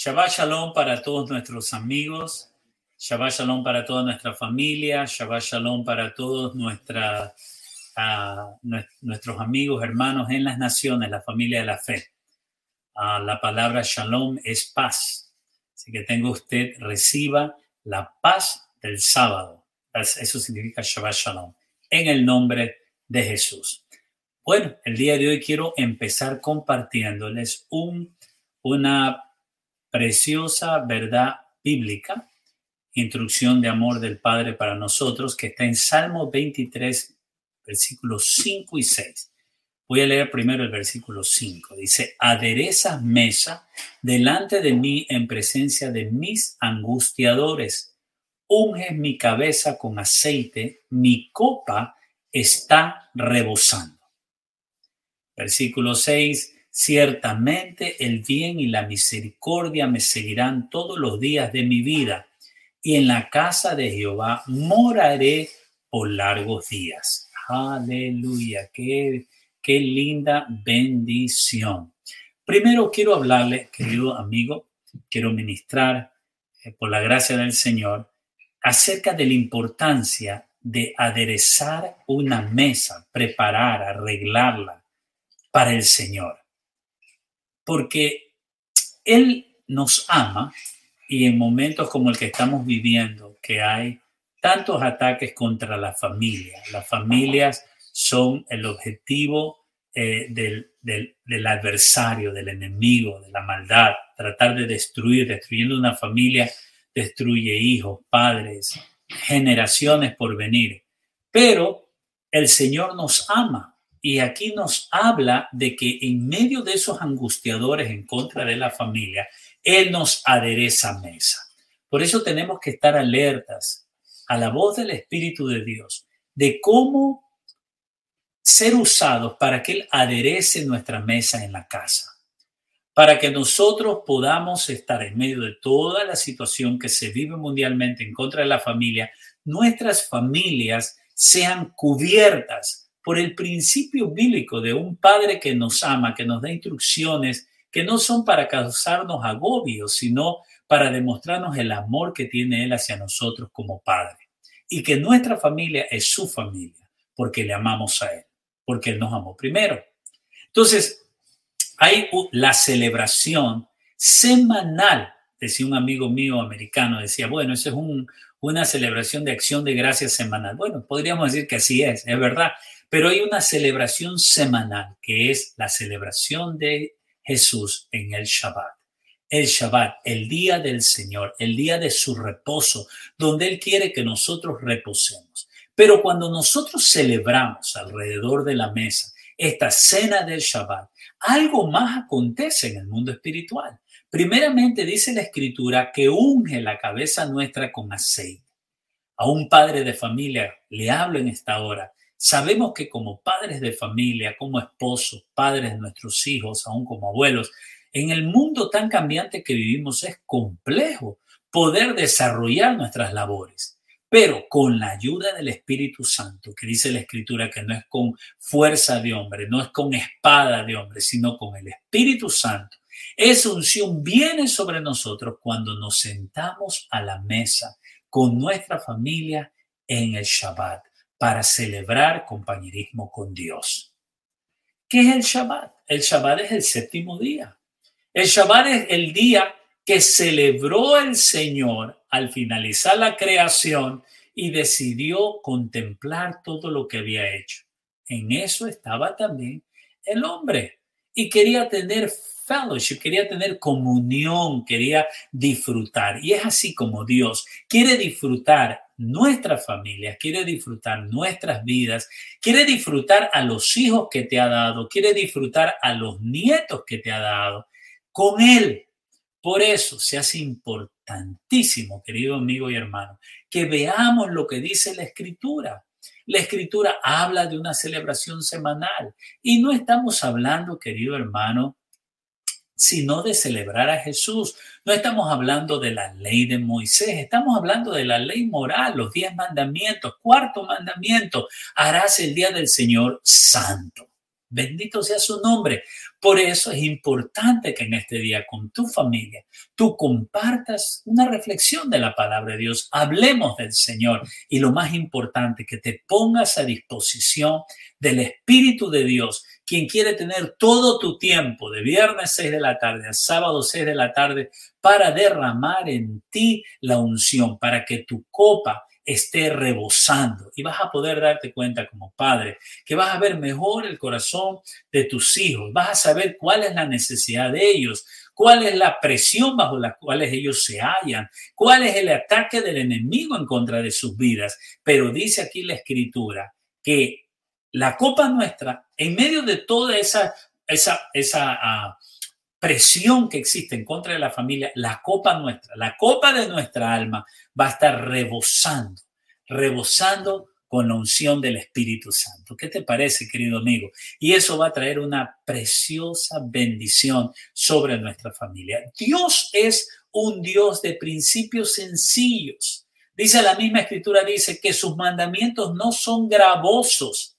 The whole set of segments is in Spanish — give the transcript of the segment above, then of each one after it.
Shabbat Shalom para todos nuestros amigos, Shabbat Shalom para toda nuestra familia, Shabbat Shalom para todos uh, nuestros amigos, hermanos en las naciones, la familia de la fe. Uh, la palabra Shalom es paz. Así que tengo usted, reciba la paz del sábado. Eso significa Shabbat Shalom. En el nombre de Jesús. Bueno, el día de hoy quiero empezar compartiéndoles un, una preciosa verdad bíblica, instrucción de amor del Padre para nosotros, que está en Salmo 23, versículos 5 y 6. Voy a leer primero el versículo 5. Dice, aderezas mesa delante de mí en presencia de mis angustiadores. Unges mi cabeza con aceite, mi copa está rebosando. Versículo 6 Ciertamente el bien y la misericordia me seguirán todos los días de mi vida, y en la casa de Jehová moraré por largos días. Aleluya, qué, qué linda bendición. Primero quiero hablarle, querido amigo, quiero ministrar eh, por la gracia del Señor acerca de la importancia de aderezar una mesa, preparar, arreglarla para el Señor porque Él nos ama y en momentos como el que estamos viviendo, que hay tantos ataques contra la familia, las familias son el objetivo eh, del, del, adversario, del enemigo, de la maldad, tratar de destruir, destruyendo una familia, destruye hijos, padres, generaciones por venir. Pero el Señor nos ama y aquí nos habla de que en medio de esos angustiadores en contra de la familia, Él nos adereza mesa. Por eso tenemos que estar alertas a la voz del Espíritu de Dios de cómo ser usados para que Él aderece nuestra mesa en la casa. Para que nosotros podamos estar en medio de toda la situación que se vive mundialmente en contra de la familia, nuestras familias sean cubiertas por el principio bíblico de un padre que nos ama, que nos da instrucciones que no son para causarnos agobios, sino para demostrarnos el amor que tiene Él hacia nosotros como Padre. Y que nuestra familia es su familia, porque le amamos a Él, porque Él nos amó primero. Entonces, hay la celebración semanal, decía un amigo mío americano, decía, bueno, eso es un, una celebración de acción de gracias semanal. Bueno, podríamos decir que así es, es verdad, pero hay una celebración semanal que es la celebración de Jesús en el Shabbat. El Shabbat, el día del Señor, el día de su reposo, donde Él quiere que nosotros reposemos. Pero cuando nosotros celebramos alrededor de la mesa esta cena del Shabbat, algo más acontece en el mundo espiritual. Primeramente dice la escritura que unge la cabeza nuestra con aceite. A un padre de familia le hablo en esta hora Sabemos que como padres de familia, como esposos, padres de nuestros hijos, aún como abuelos, en el mundo tan cambiante que vivimos es complejo poder desarrollar nuestras labores. Pero con la ayuda del Espíritu Santo, que dice la Escritura que no es con fuerza de hombre, no es con espada de hombre, sino con el Espíritu Santo, esa unción viene sobre nosotros cuando nos sentamos a la mesa con nuestra familia en el Shabbat para celebrar compañerismo con Dios. ¿Qué es el Shabbat? El Shabbat es el séptimo día. El Shabbat es el día que celebró el Señor al finalizar la creación y decidió contemplar todo lo que había hecho. En eso estaba también el hombre y quería tener fellowship, quería tener comunión, quería disfrutar. Y es así como Dios quiere disfrutar nuestras familias, quiere disfrutar nuestras vidas, quiere disfrutar a los hijos que te ha dado, quiere disfrutar a los nietos que te ha dado con Él. Por eso se hace importantísimo, querido amigo y hermano, que veamos lo que dice la escritura. La escritura habla de una celebración semanal y no estamos hablando, querido hermano, sino de celebrar a Jesús. No estamos hablando de la ley de Moisés, estamos hablando de la ley moral, los diez mandamientos. Cuarto mandamiento, harás el día del Señor santo. Bendito sea su nombre. Por eso es importante que en este día con tu familia tú compartas una reflexión de la palabra de Dios, hablemos del Señor y lo más importante, que te pongas a disposición del Espíritu de Dios, quien quiere tener todo tu tiempo de viernes 6 de la tarde a sábado 6 de la tarde para derramar en ti la unción, para que tu copa esté rebosando y vas a poder darte cuenta como padre que vas a ver mejor el corazón de tus hijos, vas a saber cuál es la necesidad de ellos, cuál es la presión bajo la cual ellos se hallan, cuál es el ataque del enemigo en contra de sus vidas. Pero dice aquí la escritura que la copa nuestra, en medio de toda esa, esa, esa ah, presión que existe en contra de la familia, la copa nuestra, la copa de nuestra alma va a estar rebosando, rebosando con la unción del Espíritu Santo. ¿Qué te parece, querido amigo? Y eso va a traer una preciosa bendición sobre nuestra familia. Dios es un Dios de principios sencillos. Dice la misma escritura, dice que sus mandamientos no son gravosos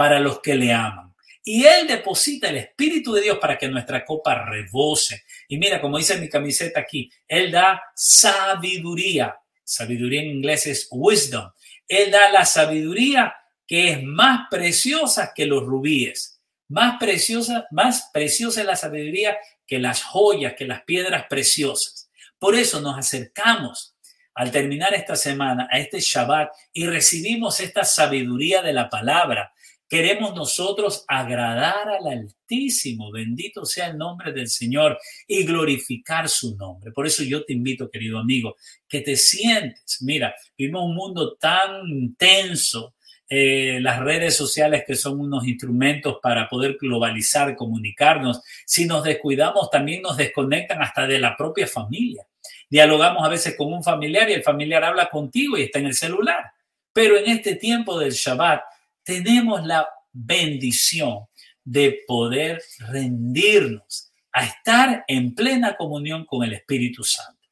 para los que le aman. Y Él deposita el Espíritu de Dios para que nuestra copa rebose. Y mira, como dice mi camiseta aquí, Él da sabiduría. Sabiduría en inglés es wisdom. Él da la sabiduría que es más preciosa que los rubíes. Más preciosa, más preciosa es la sabiduría que las joyas, que las piedras preciosas. Por eso nos acercamos al terminar esta semana a este Shabbat y recibimos esta sabiduría de la palabra Queremos nosotros agradar al Altísimo, bendito sea el nombre del Señor y glorificar su nombre. Por eso yo te invito, querido amigo, que te sientes. Mira, vivimos un mundo tan intenso, eh, las redes sociales que son unos instrumentos para poder globalizar, comunicarnos. Si nos descuidamos, también nos desconectan hasta de la propia familia. Dialogamos a veces con un familiar y el familiar habla contigo y está en el celular. Pero en este tiempo del Shabbat, tenemos la bendición de poder rendirnos a estar en plena comunión con el Espíritu Santo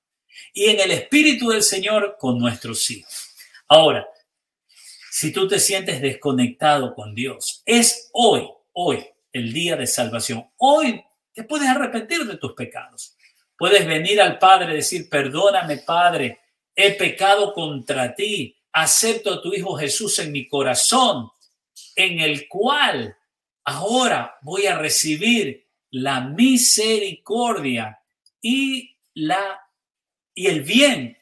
y en el Espíritu del Señor con nuestros hijos. Ahora, si tú te sientes desconectado con Dios, es hoy, hoy, el día de salvación. Hoy te puedes arrepentir de tus pecados. Puedes venir al Padre y decir, perdóname Padre, he pecado contra ti, acepto a tu Hijo Jesús en mi corazón en el cual ahora voy a recibir la misericordia y la y el bien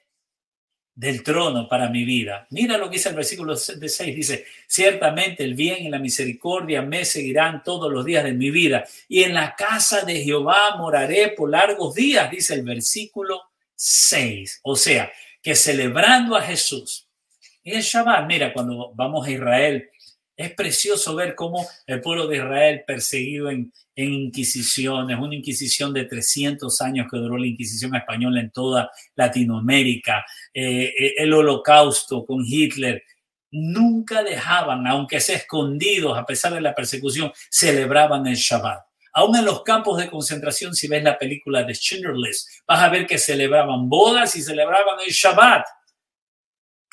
del trono para mi vida. Mira lo que dice el versículo 6, dice, ciertamente el bien y la misericordia me seguirán todos los días de mi vida, y en la casa de Jehová moraré por largos días, dice el versículo 6. O sea, que celebrando a Jesús, y el Shabbat, mira, cuando vamos a Israel, es precioso ver cómo el pueblo de Israel perseguido en, en inquisiciones, una inquisición de 300 años que duró la Inquisición española en toda Latinoamérica, eh, eh, el holocausto con Hitler, nunca dejaban, aunque sea escondidos, a pesar de la persecución, celebraban el Shabbat. Aún en los campos de concentración, si ves la película de Schindler's vas a ver que celebraban bodas y celebraban el Shabbat.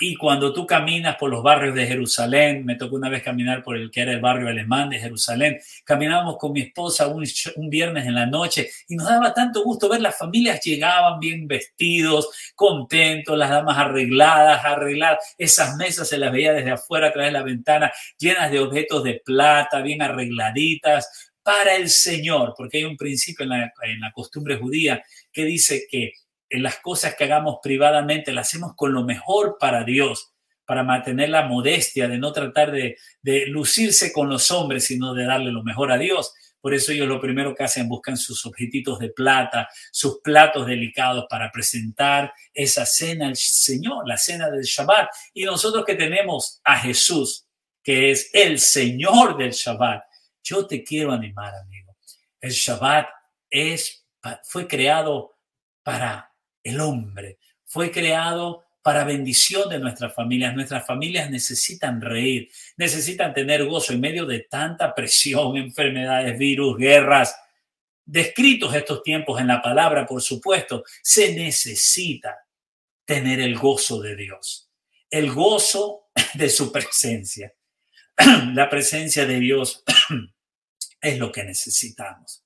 Y cuando tú caminas por los barrios de Jerusalén, me tocó una vez caminar por el que era el barrio alemán de Jerusalén, caminábamos con mi esposa un, viernes en la noche y nos daba tanto gusto ver las familias llegaban bien vestidos, contentos, las damas arregladas, arregladas, esas mesas se las veía desde afuera a través de la ventana, llenas de objetos de plata, bien arregladitas, para el Señor, porque hay un principio en la, costumbre judía que dice que las cosas que hagamos privadamente, las hacemos con lo mejor para Dios, para mantener la modestia, de no tratar de, lucirse con los hombres, sino de darle lo mejor a Dios. Por eso ellos lo primero que hacen, buscan sus objetitos de plata, sus platos delicados para presentar esa cena al Señor, la cena del Shabbat. Y nosotros que tenemos a Jesús, que es el Señor del Shabbat, yo te quiero animar, amigo. El Shabbat es, fue creado para el hombre. Fue creado para bendición de nuestras familias. Nuestras familias necesitan reír, necesitan tener gozo en medio de tanta presión, enfermedades, virus, guerras. Descritos estos tiempos en la palabra, por supuesto, se necesita tener el gozo de Dios, el gozo de su presencia. La presencia de Dios es lo que necesitamos.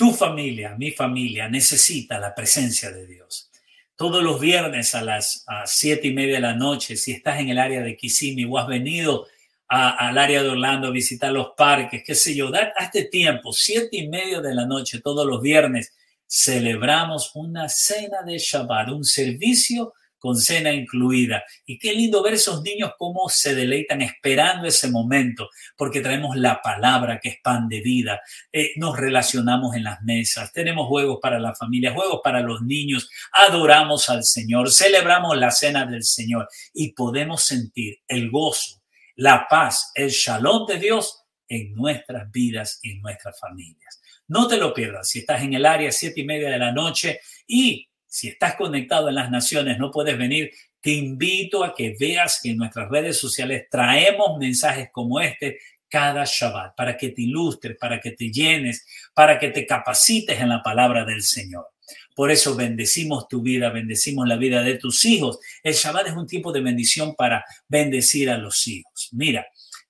Tu familia, mi familia, necesita la presencia de Dios. Todos los viernes a las siete y media de la noche, si estás en el área de Kissimmee o has venido al área de Orlando a visitar los parques, qué sé yo, da, este tiempo, siete y media de la noche, todos los viernes, celebramos una cena de Shabbat, un servicio con cena incluida. Y qué lindo ver esos niños cómo se deleitan esperando ese momento, porque traemos la palabra que es pan de vida. Eh, nos relacionamos en las mesas, tenemos juegos para la familia, juegos para los niños, adoramos al Señor, celebramos la cena del Señor y podemos sentir el gozo, la paz, el shalom de Dios en nuestras vidas y en nuestras familias. No te lo pierdas si estás en el área siete y media de la noche y si estás conectado en las naciones, no puedes venir, te invito a que veas que en nuestras redes sociales traemos mensajes como este cada Shabbat para que te ilustres, para que te llenes, para que te capacites en la palabra del Señor. Por eso bendecimos tu vida, bendecimos la vida de tus hijos. El Shabbat es un tiempo de bendición para bendecir a los hijos. Mira,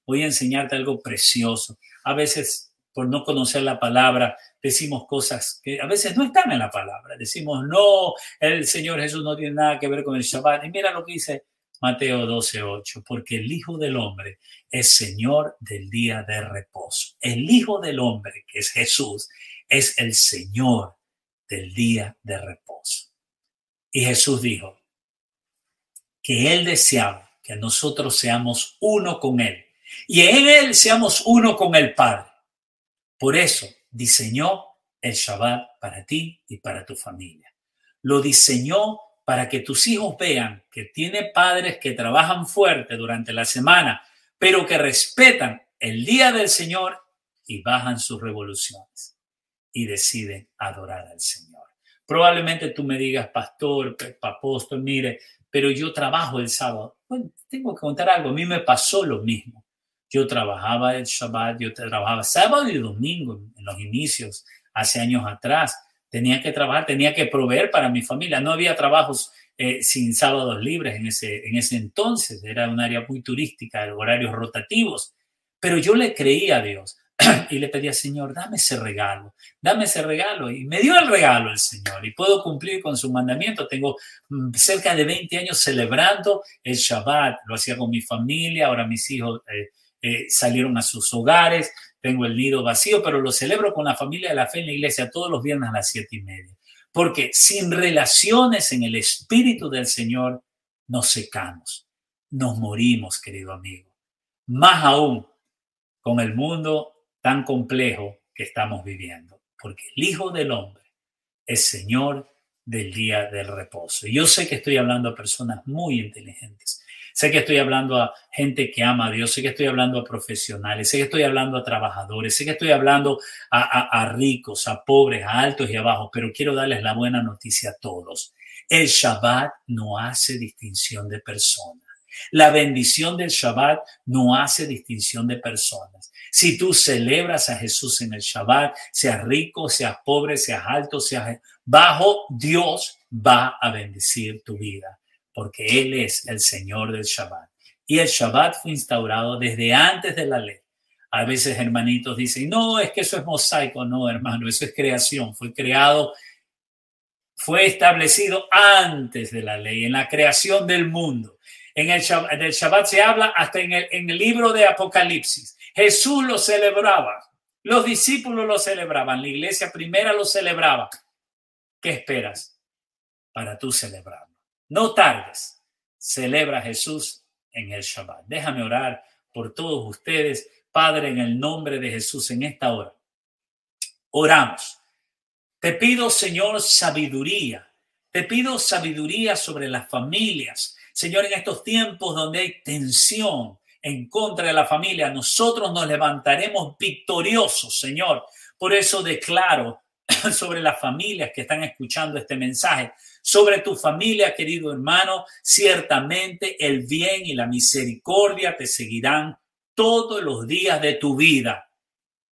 voy a enseñarte algo precioso. A veces, por no conocer la palabra, decimos cosas que a veces no están en la palabra. Decimos, no, el Señor Jesús no tiene nada que ver con el Shabbat. Y mira lo que dice Mateo 12:8, porque el Hijo del Hombre es Señor del día de reposo. El Hijo del Hombre, que es Jesús, es el Señor del día de reposo. Y Jesús dijo que Él deseaba que nosotros seamos uno con Él y en Él seamos uno con el Padre. Por eso diseñó el Shabbat para ti y para tu familia. Lo diseñó para que tus hijos vean que tiene padres que trabajan fuerte durante la semana, pero que respetan el día del Señor y bajan sus revoluciones y deciden adorar al Señor. Probablemente tú me digas, pastor, apóstol, mire, pero yo trabajo el sábado. Bueno, tengo que contar algo, a mí me pasó lo mismo. Yo trabajaba el Shabbat, yo trabajaba sábado y domingo en los inicios, hace años atrás. Tenía que trabajar, tenía que proveer para mi familia. No había trabajos eh, sin sábados libres en ese, en ese entonces. Era un área muy turística, horarios rotativos. Pero yo le creía a Dios y le pedía, Señor, dame ese regalo, dame ese regalo. Y me dio el regalo el Señor y puedo cumplir con su mandamiento. Tengo mm, cerca de 20 años celebrando el Shabbat. Lo hacía con mi familia, ahora mis hijos eh, eh, salieron a sus hogares, tengo el nido vacío, pero lo celebro con la familia de la fe en la iglesia todos los viernes a las siete y media. Porque sin relaciones en el Espíritu del Señor, nos secamos, nos morimos, querido amigo. Más aún con el mundo tan complejo que estamos viviendo, porque el Hijo del Hombre es Señor del día del reposo. Y yo sé que estoy hablando a personas muy inteligentes, Sé que estoy hablando a gente que ama a Dios, sé que estoy hablando a profesionales, sé que estoy hablando a trabajadores, sé que estoy hablando a, ricos, a pobres, a altos y a bajos, pero quiero darles la buena noticia a todos. El Shabbat no hace distinción de personas. La bendición del Shabbat no hace distinción de personas. Si tú celebras a Jesús en el Shabbat, seas rico, seas pobre, seas alto, seas bajo, Dios va a bendecir tu vida porque Él es el Señor del Shabbat. Y el Shabbat fue instaurado desde antes de la ley. A veces hermanitos dicen, no, es que eso es mosaico. No, hermano, eso es creación. Fue creado, fue establecido antes de la ley, en la creación del mundo. En el Shabbat, se habla hasta en el, en el libro de Apocalipsis. Jesús lo celebraba, los discípulos lo celebraban, la iglesia primera lo celebraba. ¿Qué esperas para tú celebrar? No tardes. Celebra Jesús en el Shabbat. Déjame orar por todos ustedes, Padre, en el nombre de Jesús en esta hora. Oramos. Te pido, Señor, sabiduría. Te pido sabiduría sobre las familias. Señor, en estos tiempos donde hay tensión en contra de la familia, nosotros nos levantaremos victoriosos, Señor. Por eso declaro sobre las familias que están escuchando este mensaje sobre tu familia, querido hermano. Ciertamente el bien y la misericordia te seguirán todos los días de tu vida.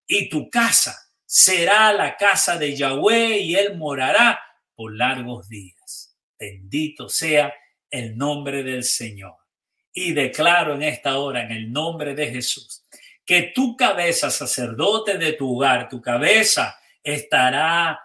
Y tu casa será la casa de Yahweh y él morará por largos días. Bendito sea el nombre del Señor. Y declaro en esta hora, en el nombre de Jesús, que tu cabeza, sacerdote de tu hogar, tu cabeza estará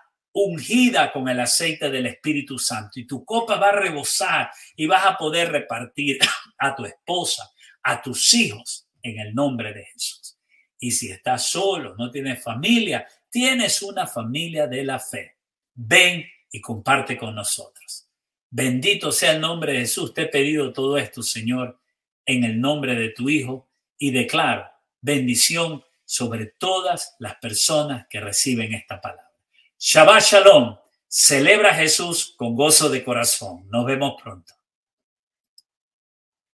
ungida con el aceite del Espíritu Santo y tu copa va a rebosar y vas a poder repartir a tu esposa, a tus hijos en el nombre de Jesús. Y si estás solo, no tienes familia, tienes una familia de la fe. Ven y comparte con nosotros. Bendito sea el nombre de Jesús. Te he pedido todo esto, Señor, en el nombre de tu Hijo y declaro bendición sobre todas las personas que reciben esta palabra. Shabbat Shalom. Celebra a Jesús con gozo de corazón. Nos vemos pronto.